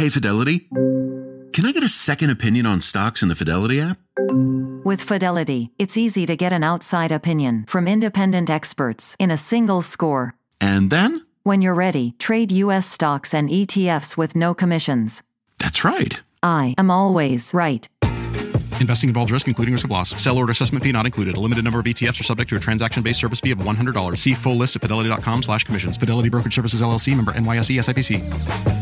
Hey, Fidelity. Can I get a second opinion on stocks in the Fidelity app? With Fidelity, it's easy to get an outside opinion from independent experts in a single score. And then? When you're ready, trade U.S. stocks and ETFs with no commissions. That's right. I am always right. Investing involves risk, including risk of loss. Sell order assessment fee not included. A limited number of ETFs are subject to a transaction-based service fee of $100. See full list at fidelity.com slash commissions. Fidelity Brokerage Services, LLC, member NYSE SIPC.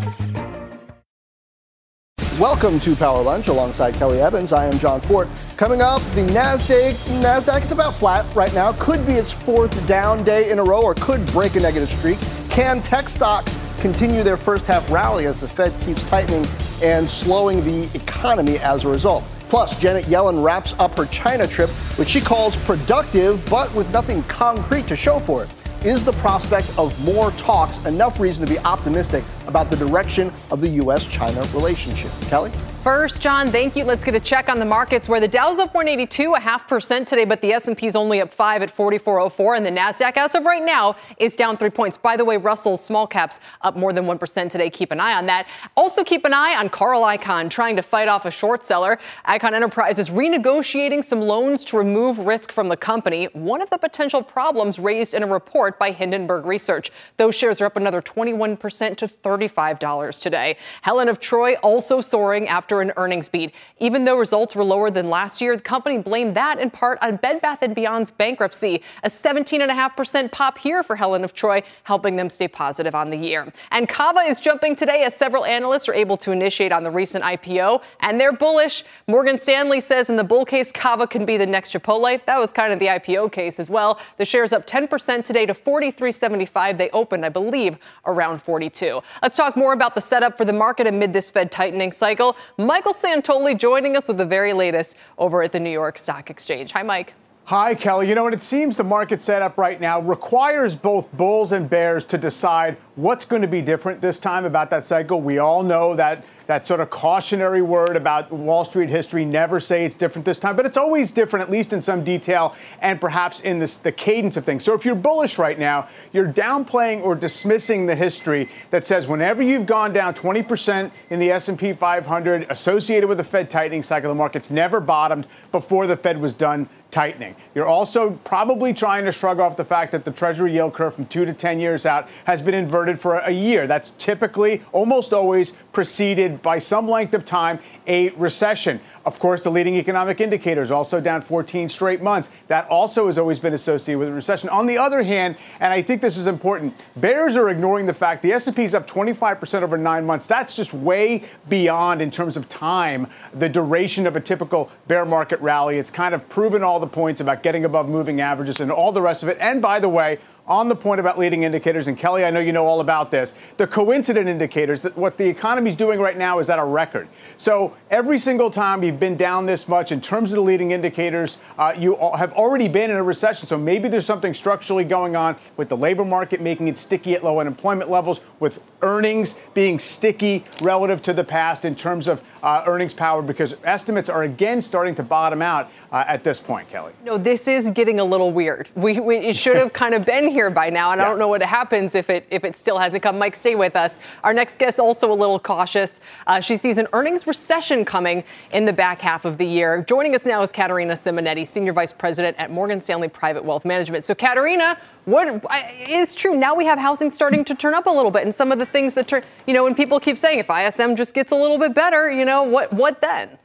Welcome to Power Lunch alongside Kelly Evans. I am Jon Fortt. Coming up, the Nasdaq Nasdaq is about flat right now. Could be its fourth down day in a row, or could break a negative streak. Can tech stocks continue their first half rally as the Fed keeps tightening and slowing the economy as a result? Plus, Janet Yellen wraps up her China trip, which she calls productive, but with nothing concrete to show for it. Is the prospect of more talks enough reason to be optimistic about the direction of the U.S. China relationship? Kelly? First, John, thank you. Let's get a check on the markets where the Dow's up 182, a half percent today, but the S&P's only up 5 at 4404 and the Nasdaq as of right now is down 3 points. By the way, Russell's small caps up more than 1% today. Keep an eye on that. Also keep an eye on Carl Icahn trying to fight off a short seller. Icahn Enterprises renegotiating some loans to remove risk from the company. One of the potential problems raised in a report by Hindenburg Research. Those shares are up another 21% to $35 today. Helen of Troy also soaring after an earnings beat. Even though results were lower than last year, the company blamed that in part on Bed Bath & Beyond's bankruptcy. A 17.5% pop here for Helen of Troy, helping them stay positive on the year. And Cava is jumping today as several analysts are able to initiate on the recent IPO, and they're bullish. Morgan Stanley says in the bull case, Cava can be the next Chipotle. That was kind of the IPO case as well. The shares up 10% today to 43.75. They opened, I believe, around 42. Let's talk more about the setup for the market amid this Fed tightening cycle. Michael Santoli joining us with the very latest over at the New York Stock Exchange. Hi, Mike. Hi, Kelly. You know and It seems the market setup right now requires both bulls and bears to decide what's going to be different this time about that cycle. We all know that that sort of cautionary word about Wall Street history. Never say it's different this time, but it's always different, at least in some detail and perhaps in this, the cadence of things. So if you're bullish right now, you're downplaying or dismissing the history that says whenever you've gone down 20% in the S&P 500 associated with the Fed tightening cycle, the market's never bottomed before the Fed was done tightening. You're also probably trying to shrug off the fact that the Treasury yield curve from two to 10 years out has been inverted for a year. That's typically, almost always, preceded by some length of time a recession. Of course, the leading economic indicators also down 14 straight months. That also has always been associated with a recession. On the other hand, and I think this is important, bears are ignoring the fact the S&P is up 25% over 9 months. That's just way beyond in terms of time the duration of a typical bear market rally. It's kind of proven all the points about getting above moving averages and all the rest of it. And by the way, on the point about leading indicators, and Kelly, I know you know all about this, the coincident indicators, that what the economy is doing right now is at a record. So every single time you've been down this much in terms of the leading indicators, uh, you have already been in a recession. So maybe there's something structurally going on with the labor market making it sticky at low unemployment levels, with earnings being sticky relative to the past in terms of uh, earnings power because estimates are again starting to bottom out uh, at this point, Kelly. No, this is getting a little weird. We, we it should have kind of been here by now, and yeah. I don't know what happens if it if it still hasn't come. Mike, stay with us. Our next guest also a little cautious. Uh, she sees an earnings recession coming in the back half of the year. Joining us now is Katerina Simonetti, Senior Vice President at Morgan Stanley Private Wealth Management. So, Katerina, what is true now we have housing starting to turn up a little bit and some of the things that turn you know when people keep saying if ism just gets a little bit better you know what what then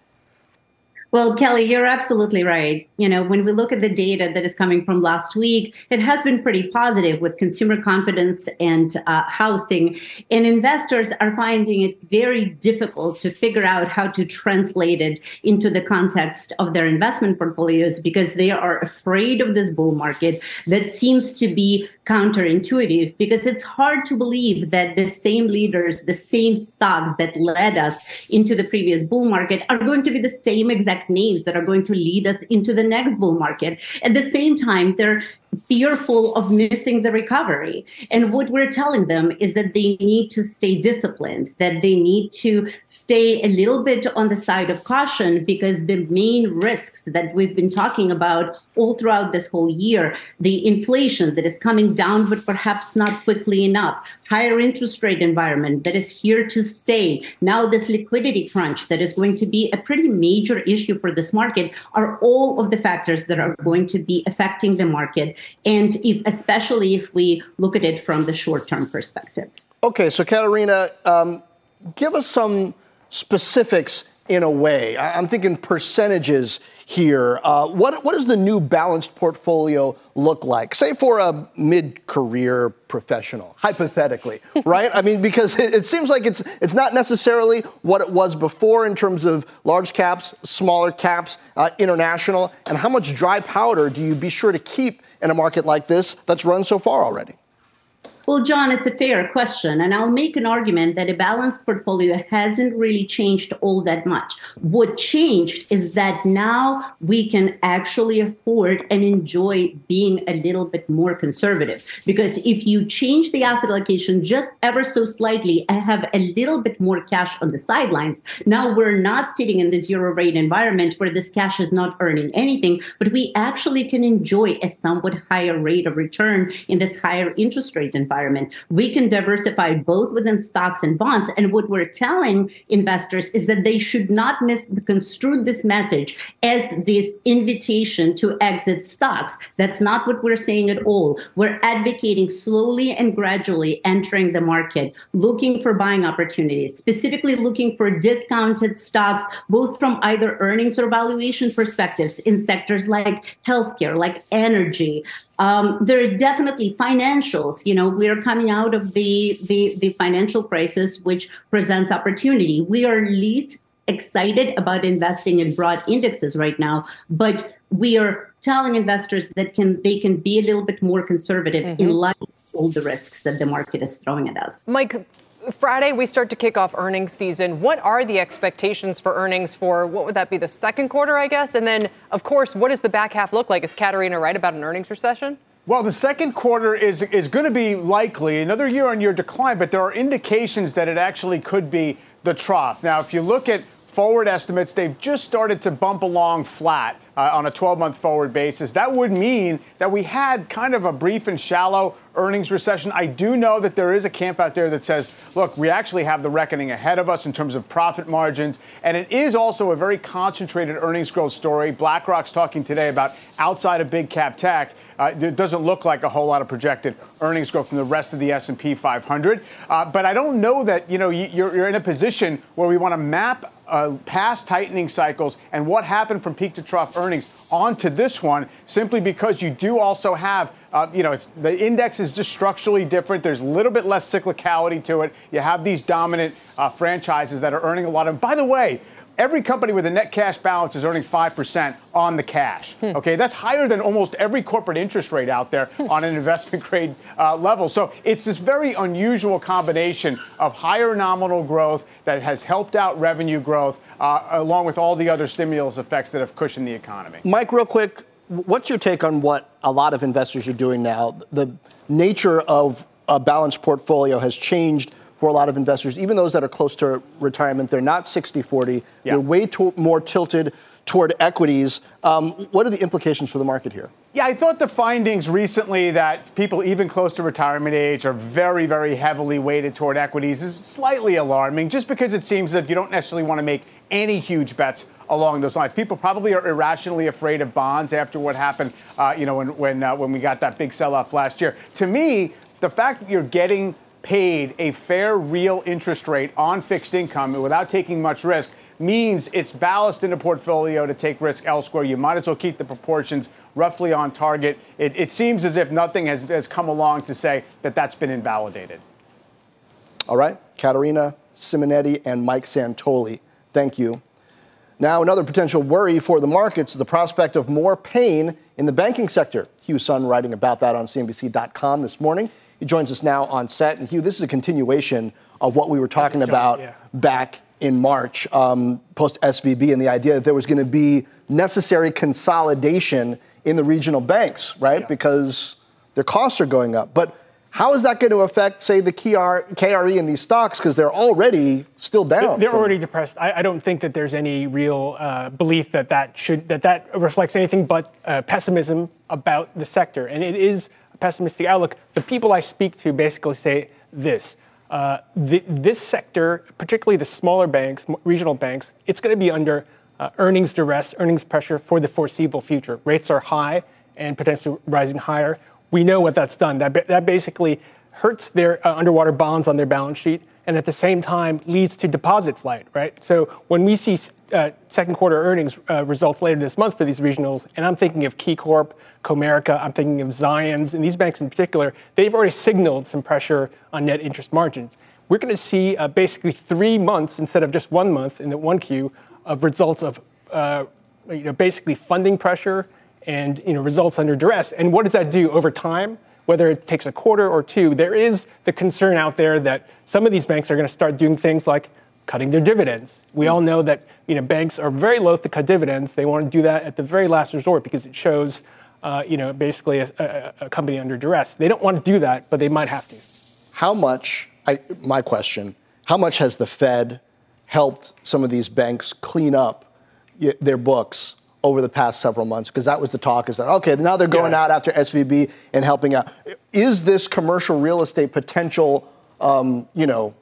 well, Kelly, you're absolutely right. You know, when we look at the data that is coming from last week, it has been pretty positive with consumer confidence and uh, housing. And investors are finding it very difficult to figure out how to translate it into the context of their investment portfolios because they are afraid of this bull market that seems to be counterintuitive because it's hard to believe that the same leaders, the same stocks that led us into the previous bull market are going to be the same exact names that are going to lead us into the next bull market. At the same time, they're fearful of missing the recovery. And what we're telling them is that they need to stay disciplined, that they need to stay a little bit on the side of caution because the main risks that we've been talking about all throughout this whole year the inflation that is coming down, but perhaps not quickly enough, higher interest rate environment that is here to stay, now this liquidity crunch that is going to be a pretty major issue for this market are all of the factors that are going to be affecting the market and if, especially if we look at it from the short term perspective. Okay, so Katerina, um, give us some specifics in a way. I'm thinking percentages here. Uh, what, what does the new balanced portfolio look like? Say for a mid career professional, hypothetically, right? I mean, because it, it, seems like it's, it's not necessarily what it was before in terms of large caps, smaller caps, uh, international. And how much dry powder do you be sure to keep in a market like this that's run so far already? Well, John, it's a fair question. And I'll make an argument that a balanced portfolio hasn't really changed all that much. What changed is that now we can actually afford and enjoy being a little bit more conservative. Because if you change the asset allocation just ever so slightly, and have a little bit more cash on the sidelines. Now we're not sitting in the zero rate environment where this cash is not earning anything, but we actually can enjoy a somewhat higher rate of return in this higher interest rate environment environment. We can diversify both within stocks and bonds. And what we're telling investors is that they should not misconstrue this message as this invitation to exit stocks. That's not what we're saying at all. We're advocating slowly and gradually entering the market, looking for buying opportunities, specifically looking for discounted stocks, both from either earnings or valuation perspectives in sectors like healthcare, like energy, um, there are definitely financials. You know, we are coming out of the, the, the financial crisis, which presents opportunity. We are least excited about investing in broad indexes right now, but we are telling investors that can they can be a little bit more conservative mm-hmm. in light of all the risks that the market is throwing at us. Mike, Friday, we start to kick off earnings season. What are the expectations for earnings for what would that be, the second quarter, I guess? And then, of course, what does the back half look like? Is Katerina right about an earnings recession? Well, the second quarter is, is going to be likely another year on year decline, but there are indications that it actually could be the trough. Now, if you look at forward estimates, they've just started to bump along flat uh, on a 12 month forward basis. That would mean that we had kind of a brief and shallow earnings recession. I do know that there is a camp out there that says, look, we actually have the reckoning ahead of us in terms of profit margins. And it is also a very concentrated earnings growth story. BlackRock's talking today about outside of big cap tech. Uh, it doesn't look like a whole lot of projected earnings growth from the rest of the S&P 500. Uh, but I don't know that you know you're, you're in a position where we want to map uh, past tightening cycles and what happened from peak to trough earnings onto this one, simply because you do also have, uh, you know, it's the index is just structurally different. There's a little bit less cyclicality to it. You have these dominant uh, franchises that are earning a lot of. By the way, every company with a net cash balance is earning 5% on the cash. Hmm. Okay, that's higher than almost every corporate interest rate out there hmm. on an investment grade uh, level. So it's this very unusual combination of higher nominal growth that has helped out revenue growth, uh, along with all the other stimulus effects that have cushioned the economy. Mike, real quick, what's your take on what a lot of investors are doing now? The nature of a balanced portfolio has changed for a lot of investors, even those that are close to retirement. They're not 60 40. Yeah. They're way to- more tilted toward equities. Um, what are the implications for the market here? Yeah, I thought the findings recently that people even close to retirement age are very, very heavily weighted toward equities is slightly alarming, just because it seems that you don't necessarily want to make any huge bets along those lines. People probably are irrationally afraid of bonds after what happened, uh, you know, when when uh, when we got that big sell-off last year. To me, the fact that you're getting paid a fair real interest rate on fixed income without taking much risk means it's ballast in the portfolio to take risk elsewhere. You might as well keep the proportions roughly on target. It, it seems as if nothing has, has come along to say that that's been invalidated. All right, Katerina Simonetti and Mike Santoli, thank you. Now, another potential worry for the markets the prospect of more pain in the banking sector. Hugh Son writing about that on CNBC.com this morning. He joins us now on set. And Hugh, this is a continuation of what we were talking about yeah. back in March, um, post SVB, and the idea that there was going to be necessary consolidation in the regional banks, right? Yeah. Because their costs are going up. But how is that going to affect, say, the KRE in these stocks because they're already still down? They're already depressed. I, I, don't think that there's any real uh, belief that that should that that reflects anything but uh, pessimism about the sector, and it is pessimistic outlook. The people I speak to basically say this: uh, the, this sector, particularly the smaller banks, regional banks, it's going to be under uh, earnings duress, earnings pressure for the foreseeable future. Rates are high and potentially rising higher we know what that's done. That, that basically hurts their uh, underwater bonds on their balance sheet and at the same time leads to deposit flight, right? So when we see uh, second quarter earnings uh, results later this month for these regionals, and I'm thinking of KeyCorp, Comerica, I'm thinking of Zions, and these banks in particular, they've already signaled some pressure on net interest margins. We're going to see uh, basically three months instead of just one month in the one Q of results of uh, you know, basically funding pressure and you know, results under duress. And what does that do over time? Whether it takes a quarter or two, there is the concern out there that some of these banks are going to start doing things like cutting their dividends. We all know that you know, banks are very loath to cut dividends. They want to do that at the very last resort because it shows uh, you know, basically a, a, a company under duress. They don't want to do that, but they might have to. How much, I, my question, how much has the Fed helped some of these banks clean up their books over the past several months because that was the talk is that okay now they're going yeah. out after svb and helping out is this commercial real estate potential um, you know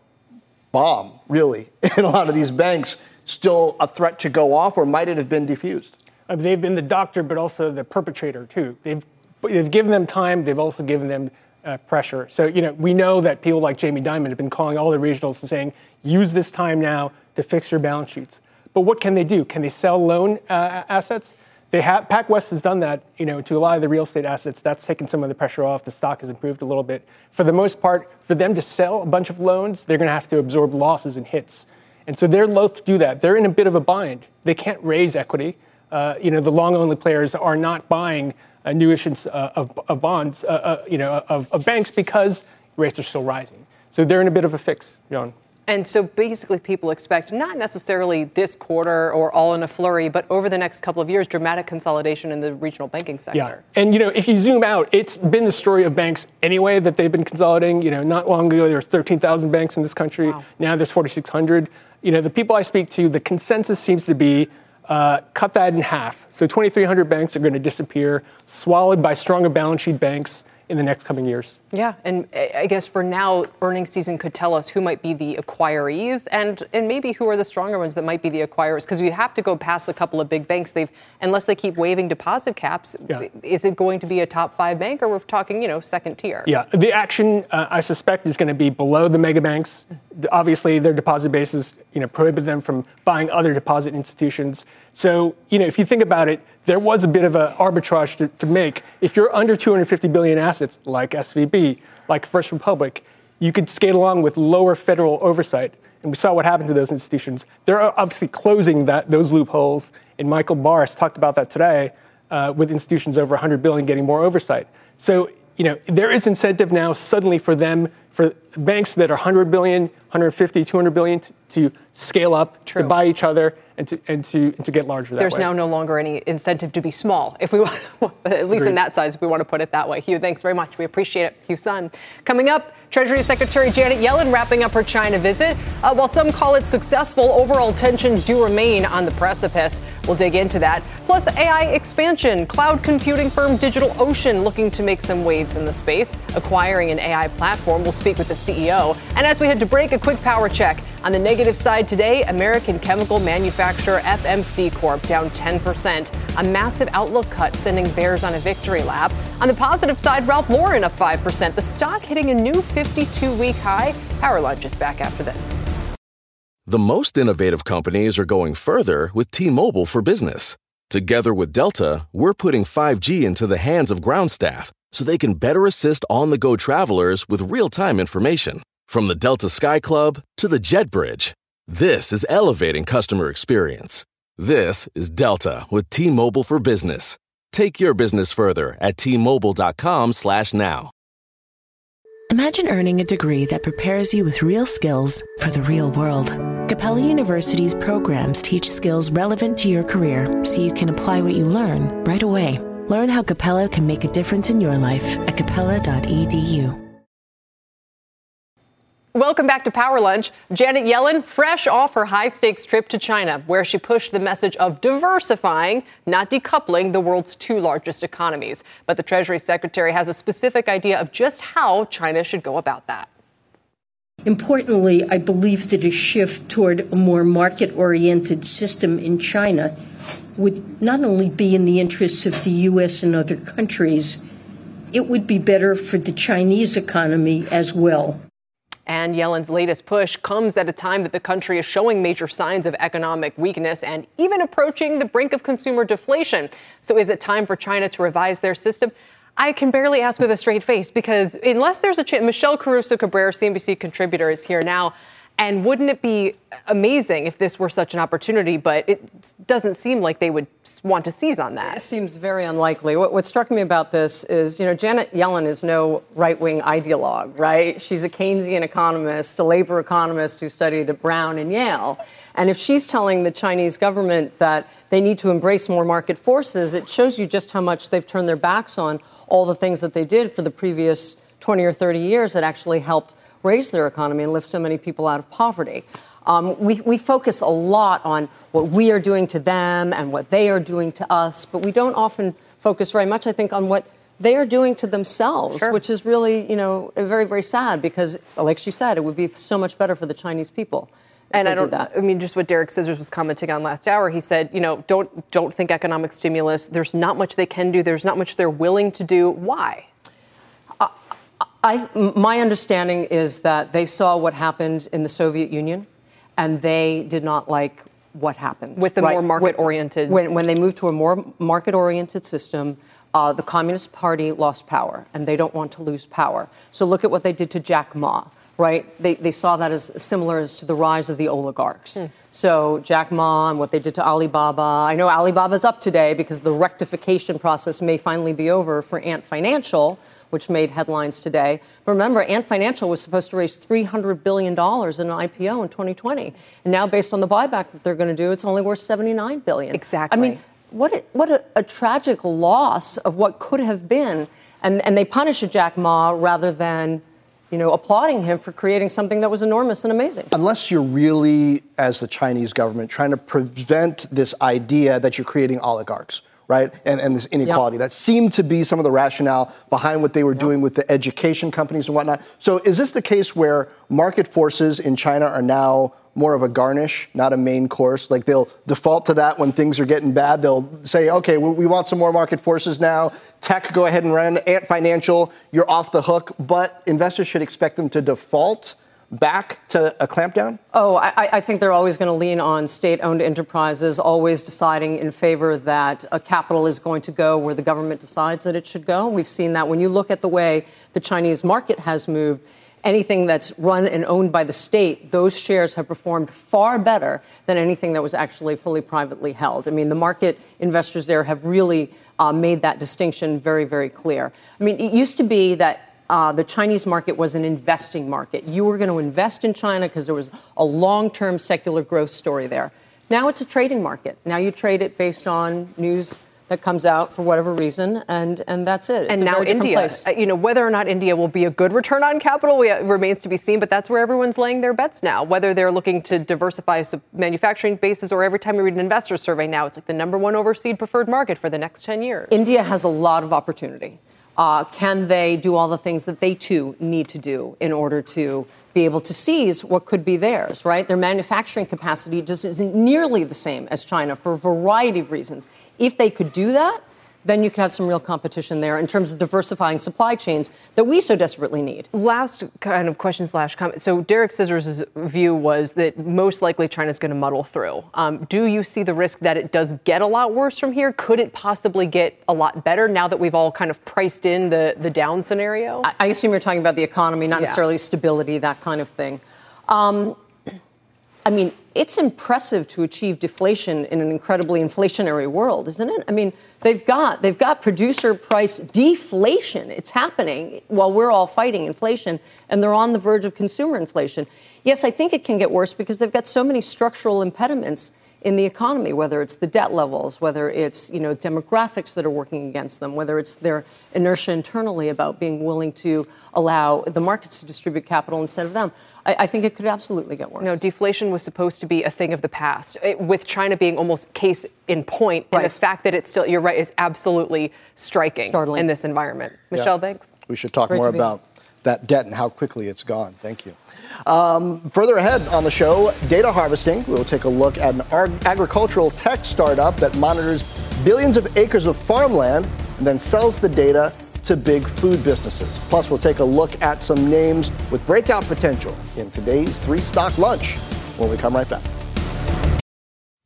bomb really in a lot of these banks still a threat to go off or might it have been diffused uh, they've been the doctor but also the perpetrator too they've, they've given them time they've also given them uh, pressure so you know we know that people like jamie dimon have been calling all the regionals and saying use this time now to fix your balance sheets but what can they do? Can they sell loan uh, assets? They have PacWest has done that, you know, to a lot of the real estate assets. That's taken some of the pressure off. The stock has improved a little bit. For the most part, for them to sell a bunch of loans, they're going to have to absorb losses and hits, and so they're loath to do that. They're in a bit of a bind. They can't raise equity. Uh, you know, the long-only players are not buying new issuance uh, of, of, bonds, uh, uh, you know, of, of banks because rates are still rising. So they're in a bit of a fix, John. And so basically, people expect not necessarily this quarter or all in a flurry, but over the next couple of years, dramatic consolidation in the regional banking sector. Yeah. And, you know, if you zoom out, it's been the story of banks anyway that they've been consolidating. You know, not long ago, there was 13,000 banks in this country. Wow. Now there's 4,600. You know, the people I speak to, the consensus seems to be uh, cut that in half. So 2,300 banks are going to disappear, swallowed by stronger balance sheet banks in the next coming years. Yeah, and I guess for now, earnings season could tell us who might be the acquirees and and maybe who are the stronger ones that might be the acquirers because you have to go past a couple of big banks. They've unless they keep waiving deposit caps. Yeah. Is it going to be a top five bank or we're talking you know second tier? Yeah, the action uh, I suspect is going to be below the mega banks. Obviously, their deposit bases you know prohibit them from buying other deposit institutions. So you know if you think about it, there was a bit of an arbitrage to, to make. If you're under 250 billion assets, like SVB, like First Republic, you could skate along with lower federal oversight. And we saw what happened to those institutions. They're obviously closing that, those loopholes. And Michael Barr talked about that today uh, with institutions over 100 billion getting more oversight. So, you know, there is incentive now suddenly for them, for banks that are 100 billion, 150, 200 billion to, to scale up, True. to buy each other and to and to and to get larger. There's way. now no longer any incentive to be small, if we want, at least Agreed. in that size, if we want to put it that way. Hugh, thanks very much. We appreciate it. Hugh Son. Coming up, Treasury Secretary Janet Yellen wrapping up her China visit. Uh, while some call it successful, overall tensions do remain on the precipice. We'll dig into that. Plus, AI expansion. Cloud computing firm DigitalOcean looking to make some waves in the space, acquiring an AI platform. We'll speak with the CEO. And as we head to break, a quick power check. On the negative side today, American chemical manufacturer FMC Corp down 10%. A massive outlook cut sending bears on a victory lap. On the positive side, Ralph Lauren up 5%. The stock hitting a new 52 week high. Power Lunch is back after this. The most innovative companies are going further with T Mobile for Business. Together with Delta, we're putting 5G into the hands of ground staff so they can better assist on the go travelers with real time information. From the Delta Sky Club to the Jet Bridge, this is elevating customer experience. This is Delta with T-Mobile for Business. Take your business further at T-Mobile.com/now. Imagine earning a degree that prepares you with real skills for the real world. Capella University's programs teach skills relevant to your career, so you can apply what you learn right away Learn how Capella can make a difference in your life at capella.edu. Welcome back to Power Lunch. Janet Yellen, fresh off her high stakes trip to China, where she pushed the message of diversifying, not decoupling the world's two largest economies. But the Treasury Secretary has a specific idea of just how China should go about that. Importantly, I believe that a shift toward a more market oriented system in China would not only be in the interests of the U.S. and other countries, it would be better for the Chinese economy as well. And Yellen's latest push comes at a time that the country is showing major signs of economic weakness and even approaching the brink of consumer deflation. So is it time for China to revise their system? I can barely ask with a straight face because unless there's a chance, Michelle Caruso Cabrera, CNBC contributor, is here now. And wouldn't it be amazing if this were such an opportunity? But it doesn't seem like they would want to seize on that. It seems very unlikely. What, what struck me about this is, you know, Janet Yellen is no right wing ideologue, right? She's a Keynesian economist, a labor economist who studied at Brown and Yale. And if she's telling the Chinese government that they need to embrace more market forces, it shows you just how much they've turned their backs on all the things that they did for the previous 20 or 30 years that actually helped raise their economy and lift so many people out of poverty. Um, we, we focus a lot on what we are doing to them and what they are doing to us, but we don't often focus very much, I think, on what they are doing to themselves, sure. which is really, you know, very, very sad because, like she said, it would be so much better for the Chinese people. And I don't. I mean, just what Derek Scissors was commenting on last hour. He said, you know, don't don't think economic stimulus. There's not much they can do. There's not much they're willing to do. Why? I, my understanding is that they saw what happened in the Soviet Union, and they did not like what happened with the right? more market-oriented. When, when they moved to a more market-oriented system, uh, the Communist Party lost power, and they don't want to lose power. So look at what they did to Jack Ma. Right? They, they saw that as similar as to the rise of the oligarchs. Hmm. So Jack Ma and what they did to Alibaba. I know Alibaba's up today because the rectification process may finally be over for Ant Financial which made headlines today. But remember, Ant Financial was supposed to raise $300 billion in an IPO in 2020. And now, based on the buyback that they're going to do, it's only worth $79 billion. Exactly. I mean, what a, what a, a tragic loss of what could have been. And, and they punish Jack Ma rather than you know, applauding him for creating something that was enormous and amazing. Unless you're really, as the Chinese government, trying to prevent this idea that you're creating oligarchs right? And, and this inequality. Yep. That seemed to be some of the rationale behind what they were yep. doing with the education companies and whatnot. So is this the case where market forces in China are now more of a garnish, not a main course? Like they'll default to that when things are getting bad. They'll say, okay, we, we want some more market forces now. Tech, go ahead and run. Ant Financial, you're off the hook. But investors should expect them to default back to a clampdown? Oh, I, I think they're always going to lean on state owned enterprises, always deciding in favor that a capital is going to go where the government decides that it should go. We've seen that when you look at the way the Chinese market has moved. Anything that's run and owned by the state, those shares have performed far better than anything that was actually fully privately held. I mean, the market investors there have really uh, made that distinction very, very clear. I mean, it used to be that uh, the Chinese market was an investing market. You were going to invest in China because there was a long term secular growth story there. Now it's a trading market. Now you trade it based on news that comes out for whatever reason, and and that's it. It's and now India, uh, you know, whether or not India will be a good return on capital we, uh, remains to be seen. But that's where everyone's laying their bets now. Whether they're looking to diversify manufacturing bases, or every time you read an investor survey now, it's like the number one overseas preferred market for the next ten years. India has a lot of opportunity. Uh, can they do all the things that they too need to do in order to be able to seize what could be theirs, right? Their manufacturing capacity just isn't nearly the same as China for a variety of reasons. If they could do that, then you can have some real competition there in terms of diversifying supply chains that we so desperately need. Last kind of question slash comment. So Derek Scissors' view was that most likely China's going to muddle through. Um, do you see the risk that it does get a lot worse from here? Could it possibly get a lot better now that we've all kind of priced in the, the down scenario? I, I assume you're talking about the economy, not yeah. necessarily stability, that kind of thing. Um, I mean, it's impressive to achieve deflation in an incredibly inflationary world, isn't it? I mean, they've got they've got producer price deflation. It's happening while we're all fighting inflation, and they're on the verge of consumer inflation. Yes, I think it can get worse because they've got so many structural impediments in the economy, whether it's the debt levels, whether it's you know demographics that are working against them, whether it's their inertia internally about being willing to allow the markets to distribute capital instead of them. I, I think it could absolutely get worse. No, deflation was supposed to be a thing of the past, it, with China being almost case in point, point, Right. the fact that it's still you're right is absolutely striking Startling. in this environment. Michelle, thanks. We should talk Great more about that debt and how quickly it's gone. Thank you. Um, further ahead on the show, data harvesting. We'll take a look at an ag- agricultural tech startup that monitors billions of acres of farmland and then sells the data to big food businesses. Plus, we'll take a look at some names with breakout potential in today's three stock lunch when we come right back.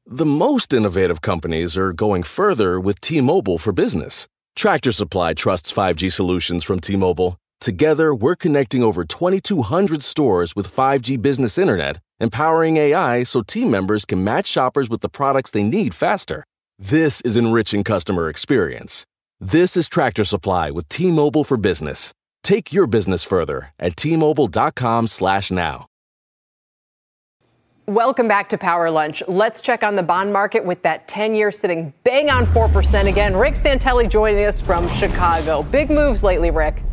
The most innovative companies are going further with T-Mobile for Business. Tractor Supply trusts 5G solutions from T-Mobile. Together, we're connecting over 2,200 stores with 5G business internet, empowering AI so team members can match shoppers with the products they need faster. This is enriching customer experience. This is Tractor Supply with T-Mobile for Business. Take your business further at T-Mobile.com slash now. Welcome back to Power Lunch. Let's check on the bond market with that 10 year sitting bang on 4% again. Rick Santelli joining us from Chicago. Big moves lately, Rick.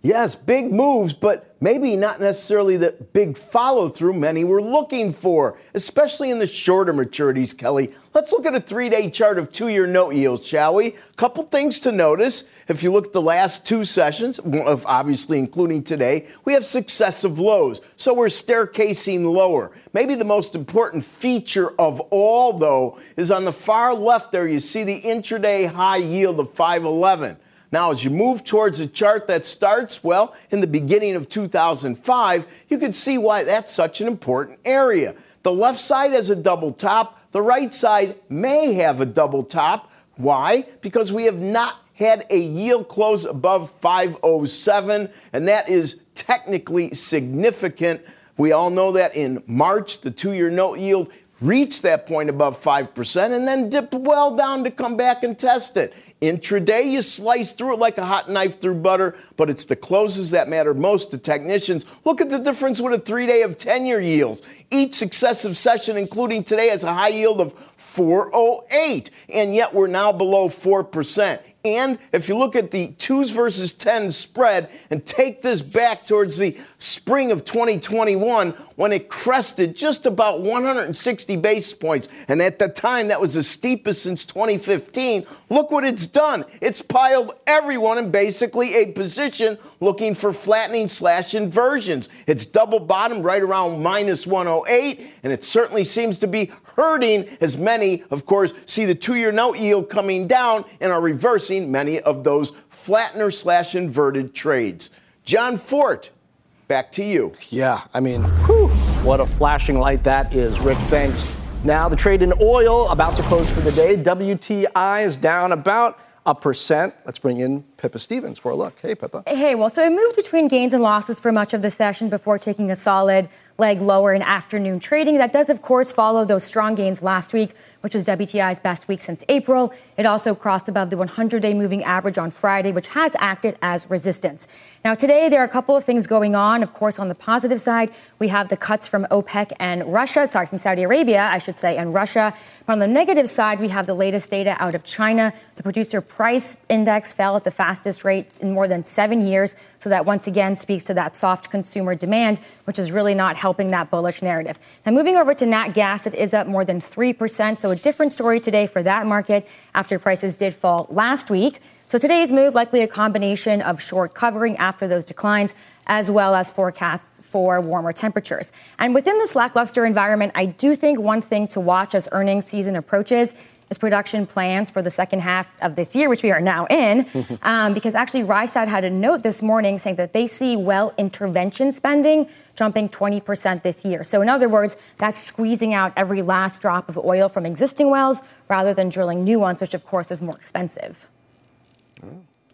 Yes, big moves, but maybe not necessarily the big follow through many were looking for, especially in the shorter maturities, Kelly. Let's look at a three day chart of two year note yields, shall we? Couple things to notice. If you look at the last two sessions, obviously including today, we have successive lows. So we're staircasing lower. Maybe the most important feature of all, though, is on the far left there, you see the intraday high yield of 511. Now, as you move towards a chart that starts, well, in the beginning of 2005, you can see why that's such an important area. The left side has a double top, the right side may have a double top. Why? Because we have not had a yield close above 507, and that is technically significant. We all know that in March, the two year note yield reached that point above 5% and then dipped well down to come back and test it. Intraday, you slice through it like a hot knife through butter, but it's the closes that matter most to technicians. Look at the difference with a three day of 10 year yields. Each successive session, including today, has a high yield of 408, and yet we're now below 4%. And if you look at the twos versus tens spread and take this back towards the spring of 2021 when it crested just about 160 basis points, and at the time that was the steepest since 2015, look what it's done. It's piled everyone in basically a position looking for flattening slash inversions. It's double bottom right around minus 108, and it certainly seems to be hurting as many, of course, see the two year note yield coming down and are reversing many of those flattener slash inverted trades. Jon Fortt, back to you. Yeah, I mean, whew, what a flashing light that is, Rick. Thanks. Now, the trade in oil about to close for the day. WTI is down about a percent. Let's bring in Pippa Stevens for a look. Hey, Pippa. Hey, well, so it moved between gains and losses for much of the session before taking a solid leg lower in afternoon trading. That does, of course, follow those strong gains last week, which was WTI's best week since April. It also crossed above the 100 day moving average on Friday, which has acted as resistance. Now, today, there are a couple of things going on. Of course, on the positive side, we have the cuts from OPEC and Russia, sorry, from Saudi Arabia, I should say, and Russia. But on the negative side, we have the latest data out of China. The producer price index fell at the fastest rates in more than seven years. So that once again speaks to that soft consumer demand, which is really not helping that bullish narrative. Now, moving over to nat gas, it is up more than 3%. So different story today for that market after prices did fall last week. So today's move likely a combination of short covering after those declines, as well as forecasts for warmer temperatures. And within this lackluster environment, I do think one thing to watch as earnings season approaches is production plans for the second half of this year, which we are now in. um, because actually, Rystad had a note this morning saying that they see well intervention spending jumping 20% this year. So, in other words, that's squeezing out every last drop of oil from existing wells rather than drilling new ones, which of course is more expensive.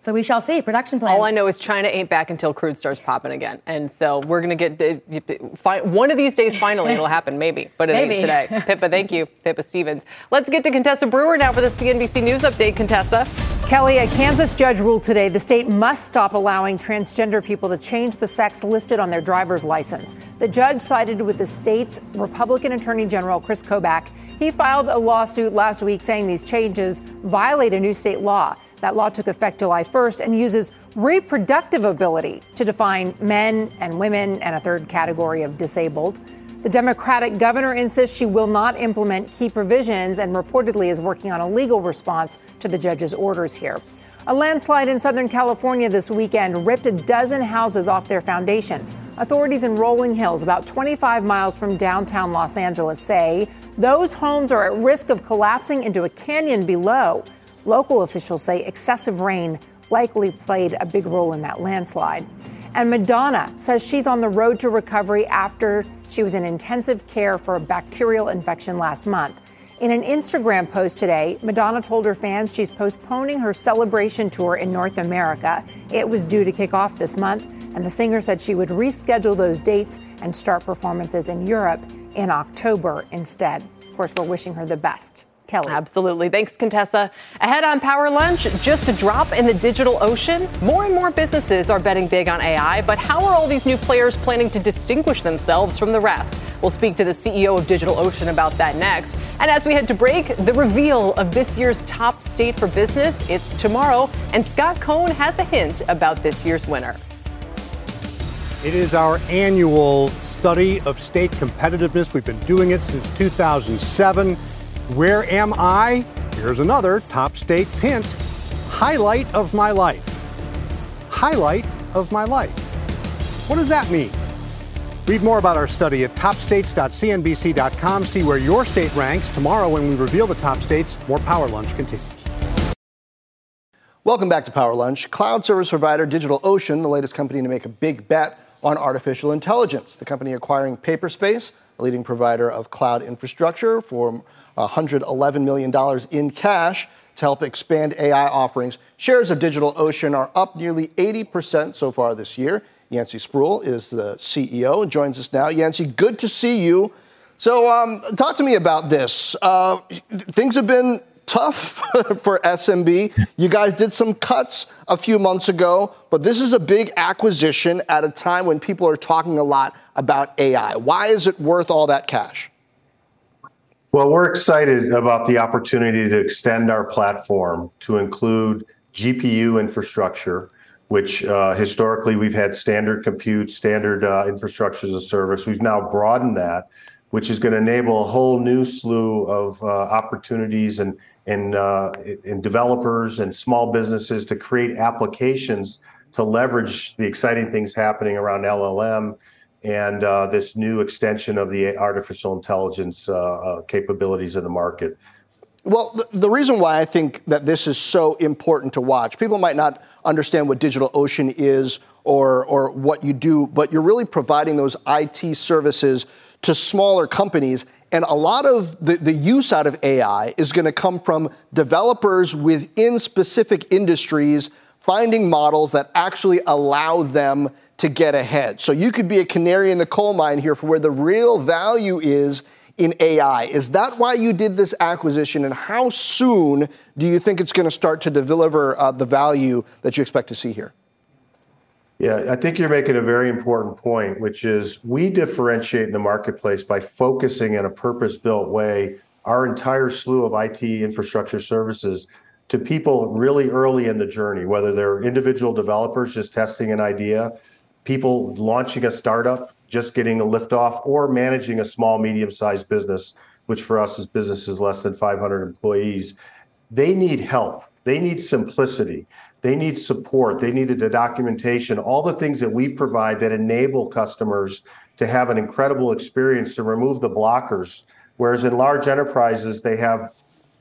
So we shall see production plans. All I know is China ain't back until crude starts popping again, and so we're gonna get uh, one of these days. Finally, it'll happen, maybe, but it maybe. ain't today. Pippa, thank you, Pippa Stevens. Let's get to Contessa Brewer now for the CNBC News update. Contessa. Kelly, a Kansas judge ruled today the state must stop allowing transgender people to change the sex listed on their driver's license. The judge sided with the state's Republican Attorney General Chris Kobach. He filed a lawsuit last week saying these changes violate a new state law. That law took effect July 1st and uses reproductive ability to define men and women and a third category of disabled. The Democratic governor insists she will not implement key provisions and reportedly is working on a legal response to the judge's orders here. A landslide in Southern California this weekend ripped a dozen houses off their foundations. Authorities in Rolling Hills, about 25 miles from downtown Los Angeles, say those homes are at risk of collapsing into a canyon below. Local officials say excessive rain likely played a big role in that landslide. And Madonna says she's on the road to recovery after she was in intensive care for a bacterial infection last month. In an Instagram post today, Madonna told her fans she's postponing her celebration tour in North America. It was due to kick off this month, and the singer said she would reschedule those dates and start performances in Europe in October instead. Of course, we're wishing her the best. Kelly. Absolutely. Thanks, Contessa. Ahead on Power Lunch, just a drop in the digital ocean. More and more businesses are betting big on AI, but how are all these new players planning to distinguish themselves from the rest? We'll speak to the CEO of DigitalOcean about that next. And as we head to break, the reveal of this year's top state for business, it's tomorrow, and Scott Cohn has a hint about this year's winner. It is our annual study of state competitiveness. We've been doing it since 2007. Where am I? Here's another top states hint highlight of my life. Highlight of my life. What does that mean? Read more about our study at topstates.cnbc.com. See where your state ranks. Tomorrow, when we reveal the top states, more Power Lunch continues. Welcome back to Power Lunch. Cloud service provider DigitalOcean, the latest company to make a big bet on artificial intelligence. The company acquiring Paperspace, a leading provider of cloud infrastructure for $111 million in cash to help expand AI offerings. Shares of DigitalOcean are up nearly 80% so far this year. Yancey Spruill is the CEO and joins us now. Yancey, good to see you. So, um, talk to me about this. Uh, things have been tough for SMB. You guys did some cuts a few months ago, but this is a big acquisition at a time when people are talking a lot about AI. Why is it worth all that cash? Well, we're excited about the opportunity to extend our platform to include GPU infrastructure, which uh, historically we've had standard compute, standard uh, infrastructure as a service. We've now broadened that, which is going to enable a whole new slew of uh, opportunities and and, uh, and developers and small businesses to create applications to leverage the exciting things happening around LLM and uh, this new extension of the artificial intelligence uh, uh, capabilities in the market. Well, the, reason why I think that this is so important to watch, people might not understand what DigitalOcean is or, or what you do, but you're really providing those IT services to smaller companies. And a lot of the, the use out of AI is going to come from developers within specific industries finding models that actually allow them to get ahead. So you could be a canary in the coal mine here for where the real value is in AI. Is that why you did this acquisition? And how soon do you think it's going to start to deliver uh, the value that you expect to see here? Yeah, I think you're making a very important point, which is we differentiate in the marketplace by focusing in a purpose built way our entire slew of IT infrastructure services to people really early in the journey, whether they're individual developers just testing an idea people launching a startup, just getting a liftoff, or managing a small, medium sized business, which for us is businesses less than 500 employees. They need help. They need simplicity. They need support. They need the documentation, all the things that we provide that enable customers to have an incredible experience to remove the blockers. Whereas in large enterprises, they have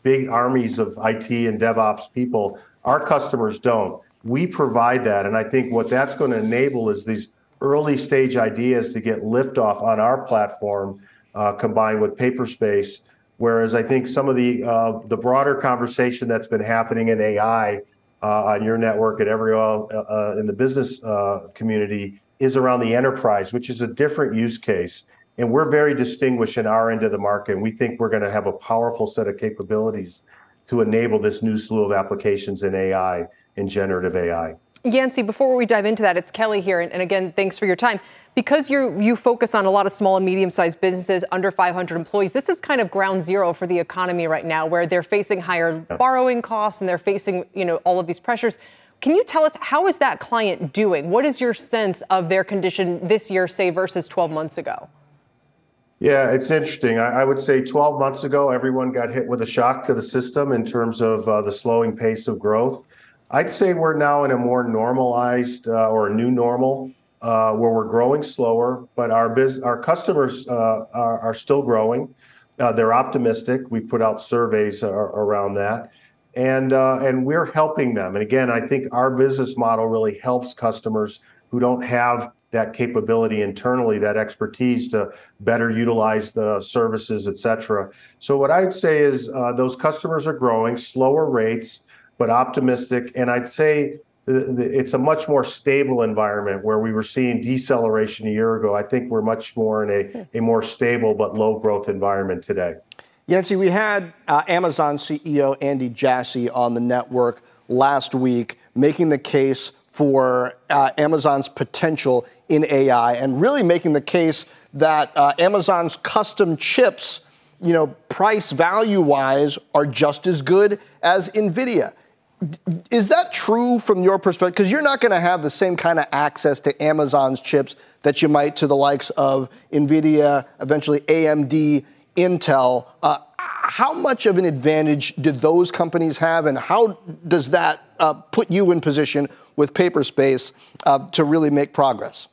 big armies of IT and DevOps people. Our customers don't we provide that. And I think what that's going to enable is these early stage ideas to get liftoff on our platform uh, combined with Paperspace. Whereas I think some of the uh, the broader conversation that's been happening in AI uh, on your network and every uh, uh, in the business uh, community is around the enterprise, which is a different use case. And we're very distinguished in our end of the market. And we think we're going to have a powerful set of capabilities to enable this new slew of applications in AI and generative AI. Yancey, before we dive into that, it's Kelly here. And, and again, thanks for your time because you you focus on a lot of small and medium-sized businesses under 500 employees, this is kind of ground zero for the economy right now, where they're facing higher borrowing costs and they're facing you know all of these pressures. Can you tell us how is that client doing? What is your sense of their condition this year, say versus 12 months ago? Yeah, it's interesting. I, I would say 12 months ago, everyone got hit with a shock to the system in terms of uh, the slowing pace of growth. I'd say we're now in a more normalized uh, or a new normal uh, where we're growing slower, but our biz, our customers uh, are, are, still growing. Uh, they're optimistic. We've put out surveys around that, and uh, and we're helping them. And again, I think our business model really helps customers who don't have that capability internally, that expertise to better utilize the services, et cetera. So what I'd say is uh, those customers are growing, slower rates, but optimistic. And I'd say it's a much more stable environment where we were seeing deceleration a year ago. I think we're much more in a, a more stable but low growth environment today. Yancey, we had uh, Amazon CEO Andy Jassy on the network last week making the case for uh, Amazon's potential in AI and really making the case that uh, Amazon's custom chips, you know, price value wise, are just as good as NVIDIA is that true from your perspective? Because you're not going to have the same kind of access to Amazon's chips that you might to the likes of NVIDIA, eventually AMD, Intel. Uh, how much of an advantage do those companies have, and how does that uh, put you in position with Paperspace uh, to really make progress?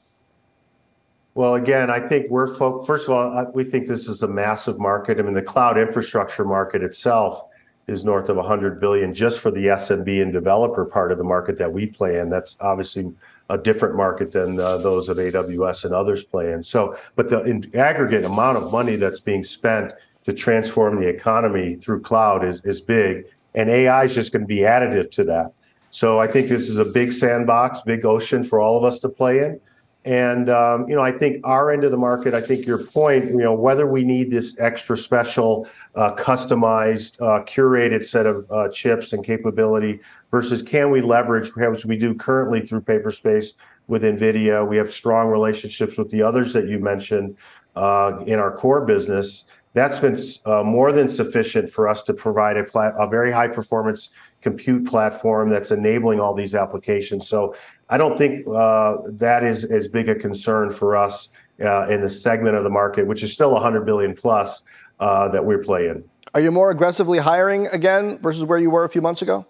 Well, again, I think we're fo- first of all, we think this is a massive market. I mean, the cloud infrastructure market itself is north of 100 billion just for the SMB and developer part of the market that we play in. That's obviously a different market than uh, those of AWS and others play in. So, but the aggregate amount of money that's being spent to transform the economy through cloud is is big, and AI is just going to be additive to that. So, I think this is a big sandbox, big ocean for all of us to play in. And um, you know, I think our end of the market. I think your point. You know, whether we need this extra special, uh, customized, uh, curated set of uh, chips and capability versus can we leverage, perhaps we do currently through Paperspace with NVIDIA. We have strong relationships with the others that you mentioned uh, in our core business. That's been uh, more than sufficient for us to provide a, plat- a very high performance compute platform that's enabling all these applications. So I don't think uh, that is as big a concern for us uh, in the segment of the market, which is still 100 billion plus uh, that we're playing. Are you more aggressively hiring again versus where you were a few months ago?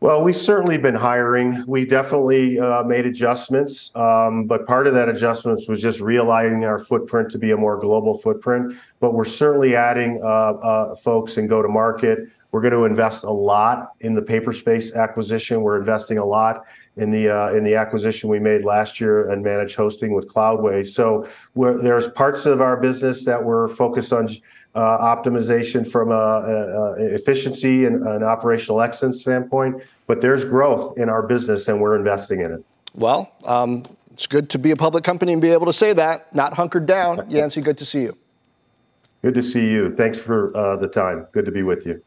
Well, we've certainly been hiring. We definitely uh, made adjustments, um, but part of that adjustments was just realigning our footprint to be a more global footprint. But we're certainly adding uh, uh, folks and go to market. We're going to invest a lot in the Paperspace acquisition. We're investing a lot in the uh, in the acquisition we made last year and managed hosting with Cloudways. So there's parts of our business that we're focused on uh, optimization from a, a, a efficiency and an operational excellence standpoint, but there's growth in our business and we're investing in it. Well, um, it's good to be a public company and be able to say that, not hunkered down. Yancey, good to see you. Good to see you. Thanks for uh, the time. Good to be with you.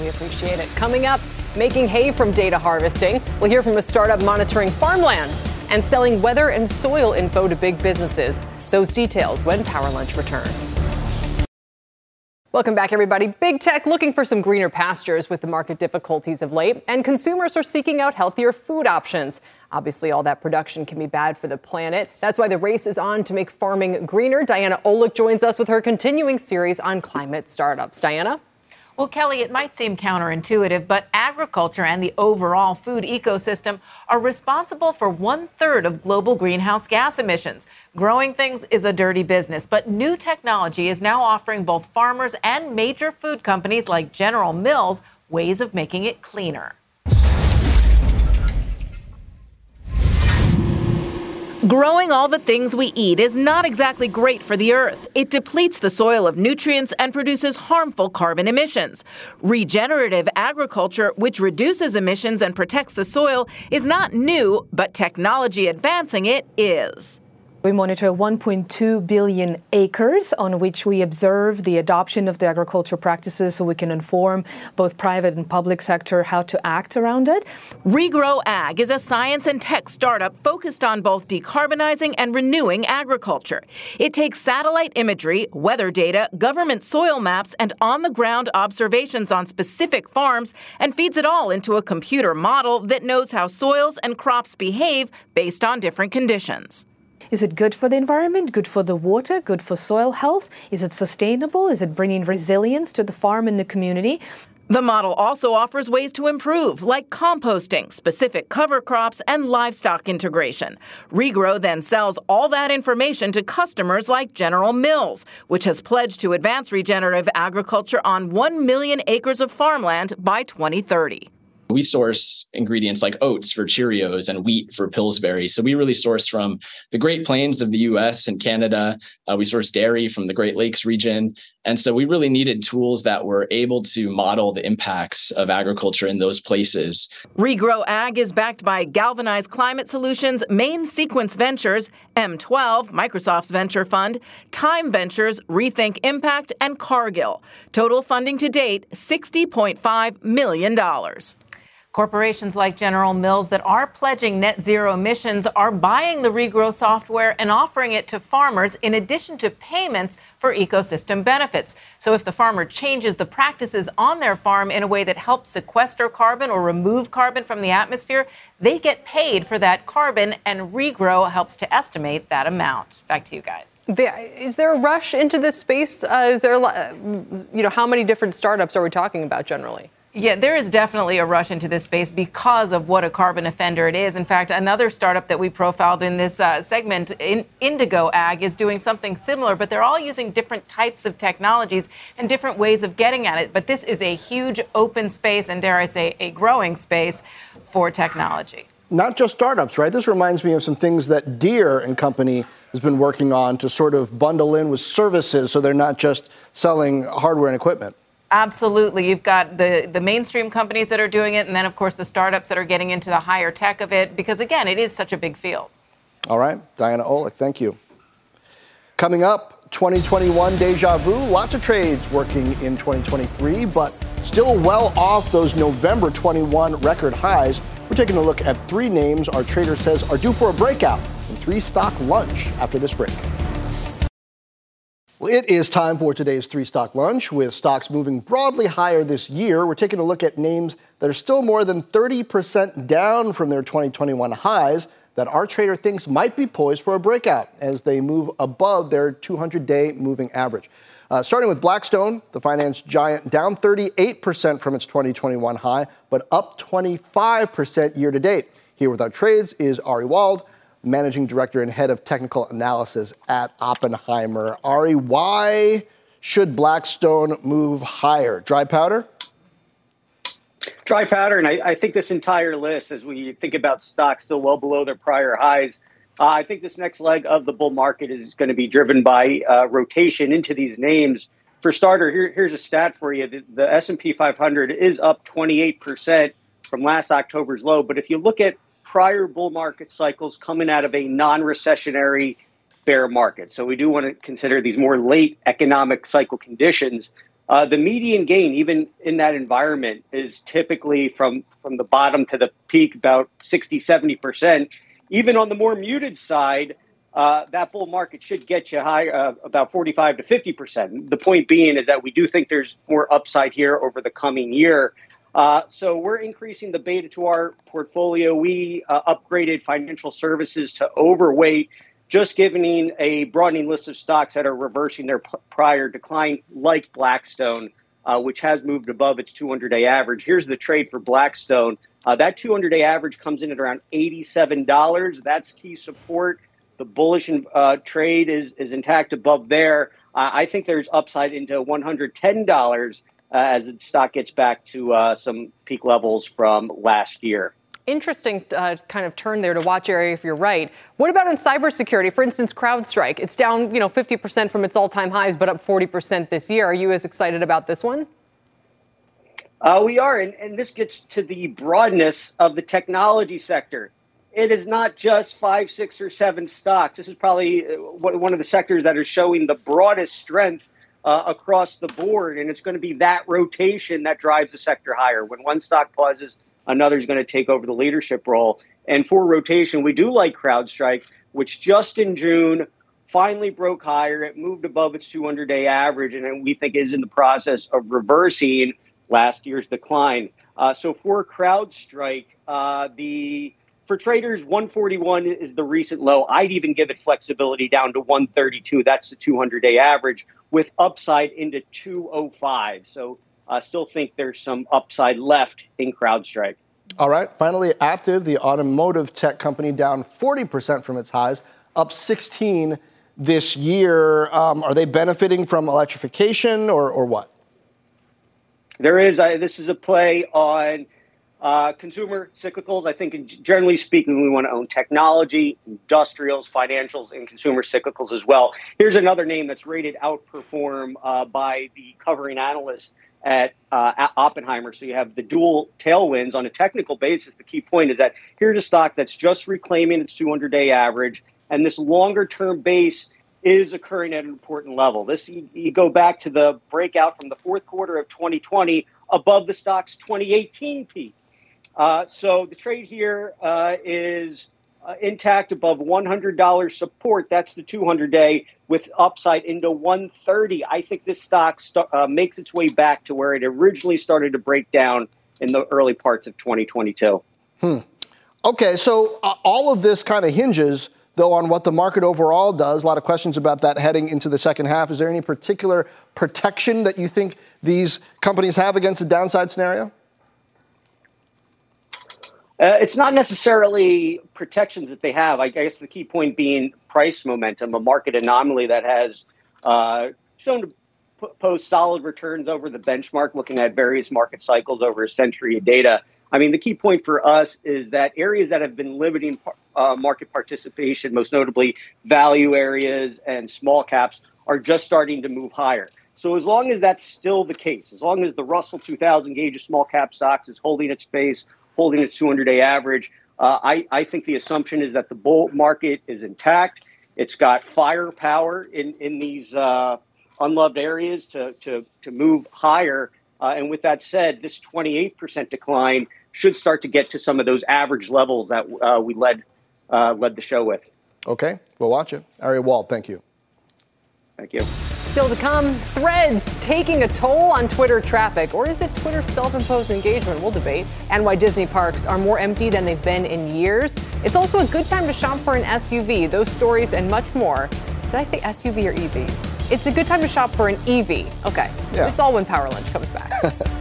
We appreciate it. Coming up, making hay from data harvesting. We'll hear from a startup monitoring farmland and selling weather and soil info to big businesses. Those details when Power Lunch returns. Welcome back, everybody. Big tech looking for some greener pastures with the market difficulties of late, and consumers are seeking out healthier food options. Obviously, all that production can be bad for the planet. That's why the race is on to make farming greener. Diana Olick joins us with her continuing series on climate startups. Diana? Well, Kelly, it might seem counterintuitive, but agriculture and the overall food ecosystem are responsible for one third of global greenhouse gas emissions. Growing things is a dirty business, but new technology is now offering both farmers and major food companies like General Mills ways of making it cleaner. Growing all the things we eat is not exactly great for the earth. It depletes the soil of nutrients and produces harmful carbon emissions. Regenerative agriculture, which reduces emissions and protects the soil, is not new, but technology advancing it is. We monitor 1.2 billion acres on which we observe the adoption of the agriculture practices so we can inform both private and public sector how to act around it. Regrow Ag is a science and tech startup focused on both decarbonizing and renewing agriculture. It takes satellite imagery, weather data, government soil maps, and on the ground observations on specific farms and feeds it all into a computer model that knows how soils and crops behave based on different conditions. Is it good for the environment, good for the water, good for soil health? Is it sustainable? Is it bringing resilience to the farm and the community? The model also offers ways to improve, like composting, specific cover crops, and livestock integration. Regrow then sells all that information to customers like General Mills, which has pledged to advance regenerative agriculture on 1 million acres of farmland by 2030. We source ingredients like oats for Cheerios and wheat for Pillsbury. So we really source from the Great Plains of the US and Canada. Uh, we source dairy from the Great Lakes region. And so we really needed tools that were able to model the impacts of agriculture in those places. Regrow Ag is backed by Galvanized Climate Solutions, Main Sequence Ventures, M12, Microsoft's venture fund, Time Ventures, Rethink Impact, and Cargill. Total funding to date $60.5 million. Corporations like General Mills that are pledging net zero emissions are buying the regrow software and offering it to farmers in addition to payments for ecosystem benefits. So if the farmer changes the practices on their farm in a way that helps sequester carbon or remove carbon from the atmosphere, they get paid for that carbon and regrow helps to estimate that amount. Back to you guys. Is there a rush into this space? Uh, is there, you know, how many different startups are we talking about generally? Yeah, there is definitely a rush into this space because of what a carbon offender it is. In fact, another startup that we profiled in this uh, segment, in Indigo Ag, is doing something similar, but they're all using different types of technologies and different ways of getting at it. But this is a huge open space and, dare I say, a growing space for technology. Not just startups, right? This reminds me of some things that Deere and Company has been working on to sort of bundle in with services so they're not just selling hardware and equipment. Absolutely. You've got the, the mainstream companies that are doing it, and then, of course, the startups that are getting into the higher tech of it, because, again, it is such a big field. All right. Diana Olick, thank you. Coming up, 2021 deja vu. Lots of trades working in 2023, but still well off those November 21 record highs. We're taking a look at three names our trader says are due for a breakout and three stock lunch after this break. Well, it is time for today's three stock lunch with stocks moving broadly higher this year. We're taking a look at names that are still more than 30% down from their 2021 highs that our trader thinks might be poised for a breakout as they move above their 200 day moving average. Uh, starting with Blackstone, the finance giant down 38% from its 2021 high, but up 25% year to date. Here with our trades is Ari Wald managing director and head of technical analysis at Oppenheimer. Ari, why should Blackstone move higher? Dry powder? Dry powder, and I, I think this entire list, as we think about stocks still well below their prior highs, uh, I think this next leg of the bull market is going to be driven by uh, rotation into these names. For starter, here, here's a stat for you: the, the S&P 500 is up 28 percent from last October's low. But if you look at prior bull market cycles coming out of a non recessionary bear market. So we do want to consider these more late economic cycle conditions. Uh, the median gain, even in that environment, is typically from, from the bottom to the peak about 60, 70%. Even on the more muted side, uh, that bull market should get you high uh, about 45 to 50%. The point being is that we do think there's more upside here over the coming year. Uh, so we're increasing the beta to our portfolio. We uh, upgraded financial services to overweight, just giving a broadening list of stocks that are reversing their p- prior decline, like Blackstone, uh, which has moved above its 200 day average. Here's the trade for Blackstone. Uh, that 200 day average comes in at around $87. That's key support. The bullish uh, trade is, is intact above there. I think there's upside into $110 uh, as the stock gets back to uh, some peak levels from last year. interesting uh, kind of turn there to watch Ari if you're right. What about in cybersecurity? For instance, CrowdStrike. It's down, you know, 50% from its all-time highs, but up 40% this year. Are you as excited about this one? Uh, we are, and, and this gets to the broadness of the technology sector. It is not just five, six, or seven stocks. This is probably uh, one of the sectors that are showing the broadest strength uh, across the board, and it's going to be that rotation that drives the sector higher. When one stock pauses, another is going to take over the leadership role. And for rotation, we do like CrowdStrike, which just in June finally broke higher. It moved above its 200 day average, and we think is in the process of reversing last year's decline. Uh, so for CrowdStrike, uh, the for traders, 141 is the recent low. I'd even give it flexibility down to 132. That's the 200 day average with upside into 205. So I uh, still think there's some upside left in CrowdStrike. All right. Finally, Aptiv, the automotive tech company, down 40% from its highs, up 16 this year. Um, are they benefiting from electrification or, or what? There is. This is a play on uh, consumer cyclicals. I think, generally speaking, we want to own technology, industrials, financials, and consumer cyclicals as well. Here's another name that's rated outperform uh, by the covering analyst at, uh, at Oppenheimer. So you have the dual tailwinds on a technical basis. The key point is that here's a stock that's just reclaiming its 200 day average, and this longer term base is occurring at an important level. This you, you, go back to the breakout from the fourth quarter of 2020 above the stock's 2018 peak. Uh, so the trade here uh, is uh, intact above $100 support. That's the 200 day with upside into 130. I think this stock st- uh, makes its way back to where it originally started to break down in the early parts of 2022. Hmm. Okay, so uh, all of this kind of hinges though, on what the market overall does. A lot of questions about that heading into the second half. Is there any particular protection that you think these companies have against a downside scenario? Uh, it's not necessarily protections that they have. I guess the key point being price momentum, a market anomaly that has uh, shown to p- post solid returns over the benchmark, looking at various market cycles over a century of data. I mean, the key point for us is that areas that have been limiting uh, market participation, most notably value areas and small caps, are just starting to move higher. So, as long as that's still the case, as long as the Russell 2000 gauge of small cap stocks is holding its pace, holding its 200 day average, uh, I, I think the assumption is that the bull market is intact. It's got firepower in, in these uh, unloved areas to, to, to move higher. Uh, and with that said, this 28% decline should start to get to some of those average levels that uh, we led uh, led the show with. Okay, we'll watch it. Ari Wald, thank you. Thank you. Still to come, threads taking a toll on Twitter traffic, or is it Twitter's self-imposed engagement? We'll debate. And why Disney parks are more empty than they've been in years. It's also a good time to shop for an SUV. Those stories and much more. Did I say SUV or EV? It's a good time to shop for an EV. Okay, yeah. it's all when Power Lunch comes back.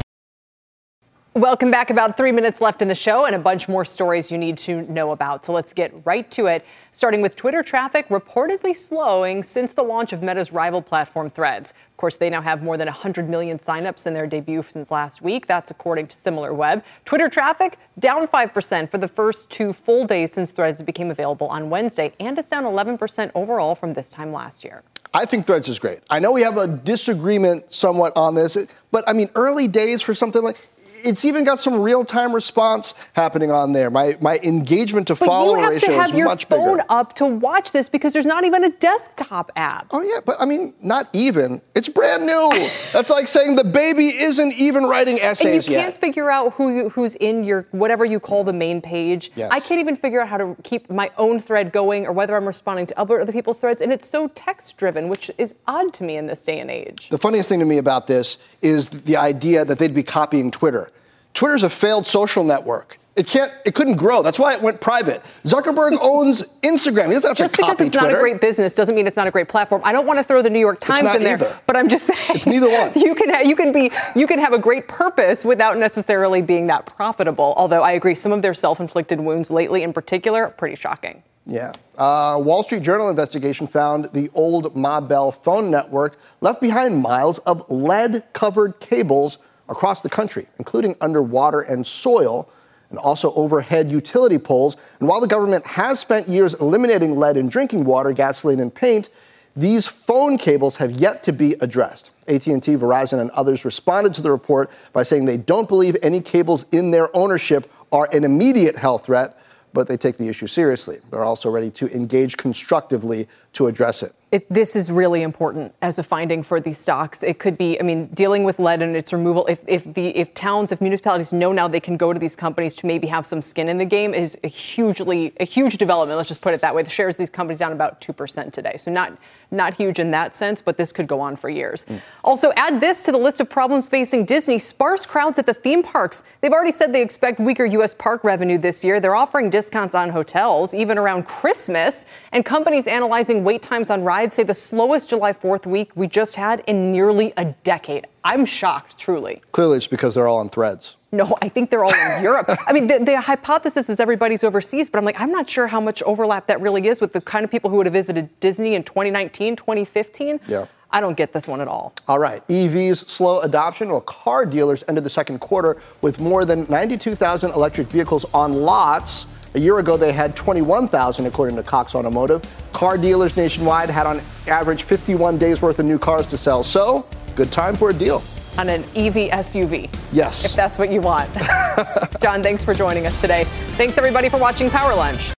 Welcome back. About three minutes left in the show and a bunch more stories you need to know about. So let's get right to it. Starting with Twitter traffic reportedly slowing since the launch of Meta's rival platform Threads. Of course, they now have more than 100 million signups in their debut since last week. That's according to SimilarWeb. Twitter traffic down 5% for the first two full days since Threads became available on Wednesday, and it's down 11% overall from this time last year. I think Threads is great. I know we have a disagreement somewhat on this, but I mean, early days for something like it's even got some real time response happening on there. My my engagement to but follow ratio is much bigger. You have to have your phone up to watch this because there's not even a desktop app. Oh yeah, but I mean, not even. It's brand new. That's like saying the baby isn't even writing essays and you can't figure out who you, who's in your whatever you call the main page. Yes. I can't even figure out how to keep my own thread going or whether I'm responding to other people's threads, and it's so text driven, which is odd to me in this day and age. The funniest thing to me about this is the idea that they'd be copying Twitter. Twitter's a failed social network. It can't. It couldn't grow. That's why it went private. Zuckerberg owns Instagram. He doesn't have just to copy because it's Twitter. not a great business doesn't mean it's not a great platform. I don't want to throw the New York Times in there, either. but I'm just saying it's neither one. You can ha- you can be you can have a great purpose without necessarily being that profitable. Although I agree, some of their self-inflicted wounds lately, in particular, pretty shocking. Yeah. Uh, Wall Street Journal investigation found the old Ma Bell phone network left behind miles of lead-covered cables across the country, including underwater and soil. and also overhead utility poles. And while the government has spent years eliminating lead in drinking water, gasoline, and paint, these phone cables have yet to be addressed. AT&T, Verizon, and others responded to the report by saying they don't believe any cables in their ownership are an immediate health threat, but they take the issue seriously. They're also ready to engage constructively to address it. It, this is really important as a finding for these stocks. It could be, I mean, dealing with lead and its removal. If, if the if towns, if municipalities know now they can go to these companies to maybe have some skin in the game, is a hugely a huge development. Let's just put it that way. The shares of these companies down about two percent today, so not not huge in that sense, but this could go on for years. Mm. Also, add this to the list of problems facing Disney: sparse crowds at the theme parks. They've already said they expect weaker U.S. park revenue this year. They're offering discounts on hotels even around Christmas, and companies analyzing wait times on rides say the slowest July 4th week we just had in nearly a decade. I'm shocked, truly. Clearly, it's because they're all on threads. No, I think they're all in Europe. I mean, the, the, hypothesis is everybody's overseas, but I'm like, I'm not sure how much overlap that really is with the kind of people who would have visited Disney in 2019, 2015. Yeah. I don't get this one at all. All right. EVs slow adoption. Well, car dealers ended the second quarter with more than 92,000 electric vehicles on lots. A year ago, they had 21,000, according to Cox Automotive. Car dealers nationwide had on average 51 days worth of new cars to sell. So, good time for a deal. On an EV SUV. Yes. If that's what you want. Jon, thanks for joining us today. Thanks, everybody, for watching Power Lunch.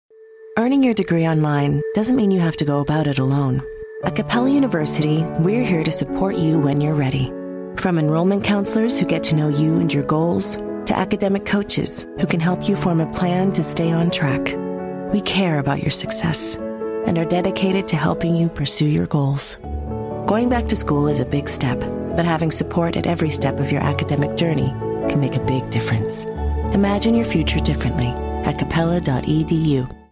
Earning your degree online doesn't mean you have to go about it alone. At Capella University, we're here to support you when you're ready. From enrollment counselors who get to know you and your goals to academic coaches who can help you form a plan to stay on track. We care about your success and are dedicated to helping you pursue your goals. Going back to school is a big step, but having support at every step of your academic journey can make a big difference. Imagine your future differently at capella.edu.